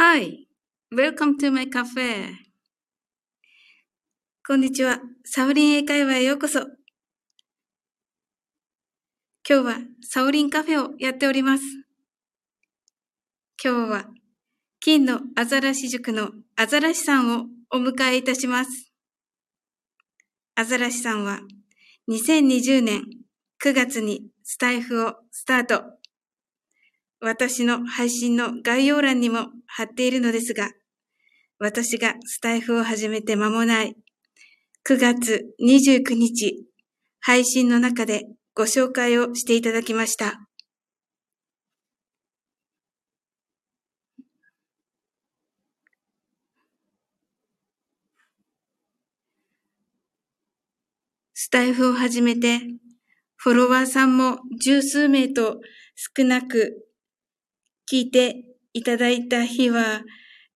Hi, welcome to my cafe. こんにちは。サオリン英会話へようこそ。今日はサオリンカフェをやっております。今日は金のアザラシ塾のアザラシさんをお迎えいたします。アザラシさんは2020年9月にスタイフをスタート。私の配信の概要欄にも貼っているのですが、私がスタイフを始めて間もない9月29日配信の中でご紹介をしていただきました。スタイフを始めて、フォロワーさんも十数名と少なく聞いていただいた日は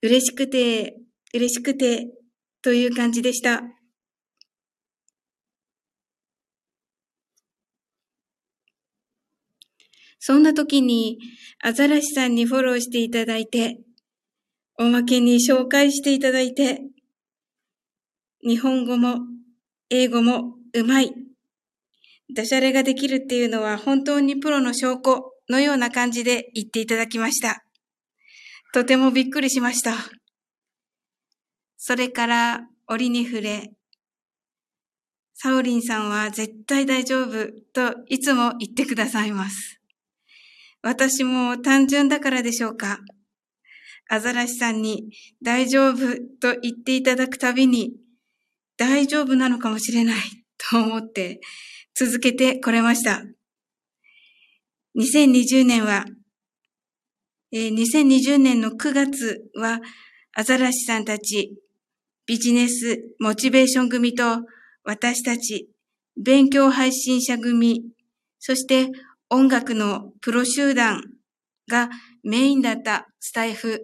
嬉しくて、嬉しくてという感じでした。そんな時にアザラシさんにフォローしていただいて、おまけに紹介していただいて、日本語も英語もうまい。ダジャレができるっていうのは本当にプロの証拠のような感じで言っていただきました。とてもびっくりしました。それから折に触れ、サオリンさんは絶対大丈夫といつも言ってくださいます。私も単純だからでしょうか。アザラシさんに大丈夫と言っていただくたびに大丈夫なのかもしれないと思って続けてこれました。2020年は、えー、2020年の9月は、アザラシさんたち、ビジネスモチベーション組と私たち、勉強配信者組、そして音楽のプロ集団がメインだったスタイフ。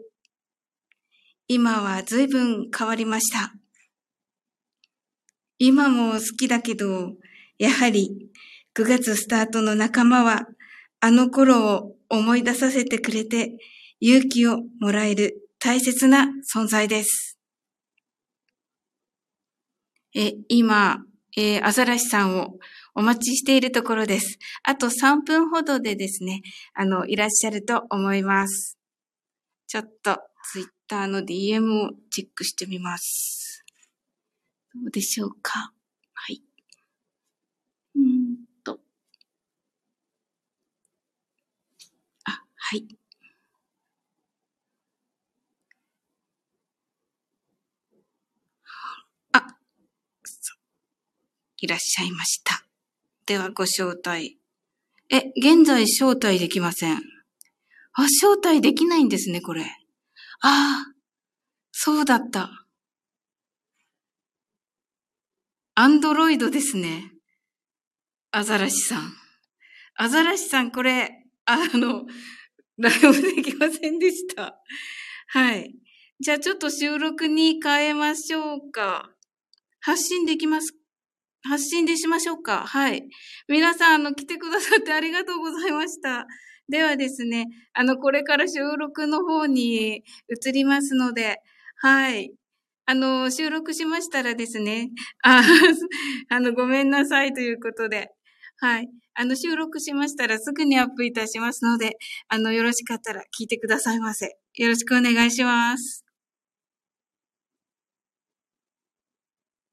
今は随分変わりました。今も好きだけど、やはり9月スタートの仲間はあの頃を思い出させてくれて勇気をもらえる大切な存在です。え、今、えー、アザラシさんをお待ちしているところです。あと3分ほどでですね、あの、いらっしゃると思います。ちょっとツイッターの DM をチェックしてみます。どうでしょうか？はい。うんはい。あ、いらっしゃいました。では、ご招待。え、現在招待できません。あ、招待できないんですね、これ。ああ、そうだった。アンドロイドですね。アザラシさん。アザラシさん、これ、あの、ライブできませんでした。はい。じゃあちょっと収録に変えましょうか。発信できます発信でしましょうか。はい。皆さん、あの、来てくださってありがとうございました。ではですね、あの、これから収録の方に移りますので、はい。あの、収録しましたらですね、あ あの、ごめんなさいということで、はい。あの、収録しましたらすぐにアップいたしますので、あの、よろしかったら聞いてくださいませ。よろしくお願いします。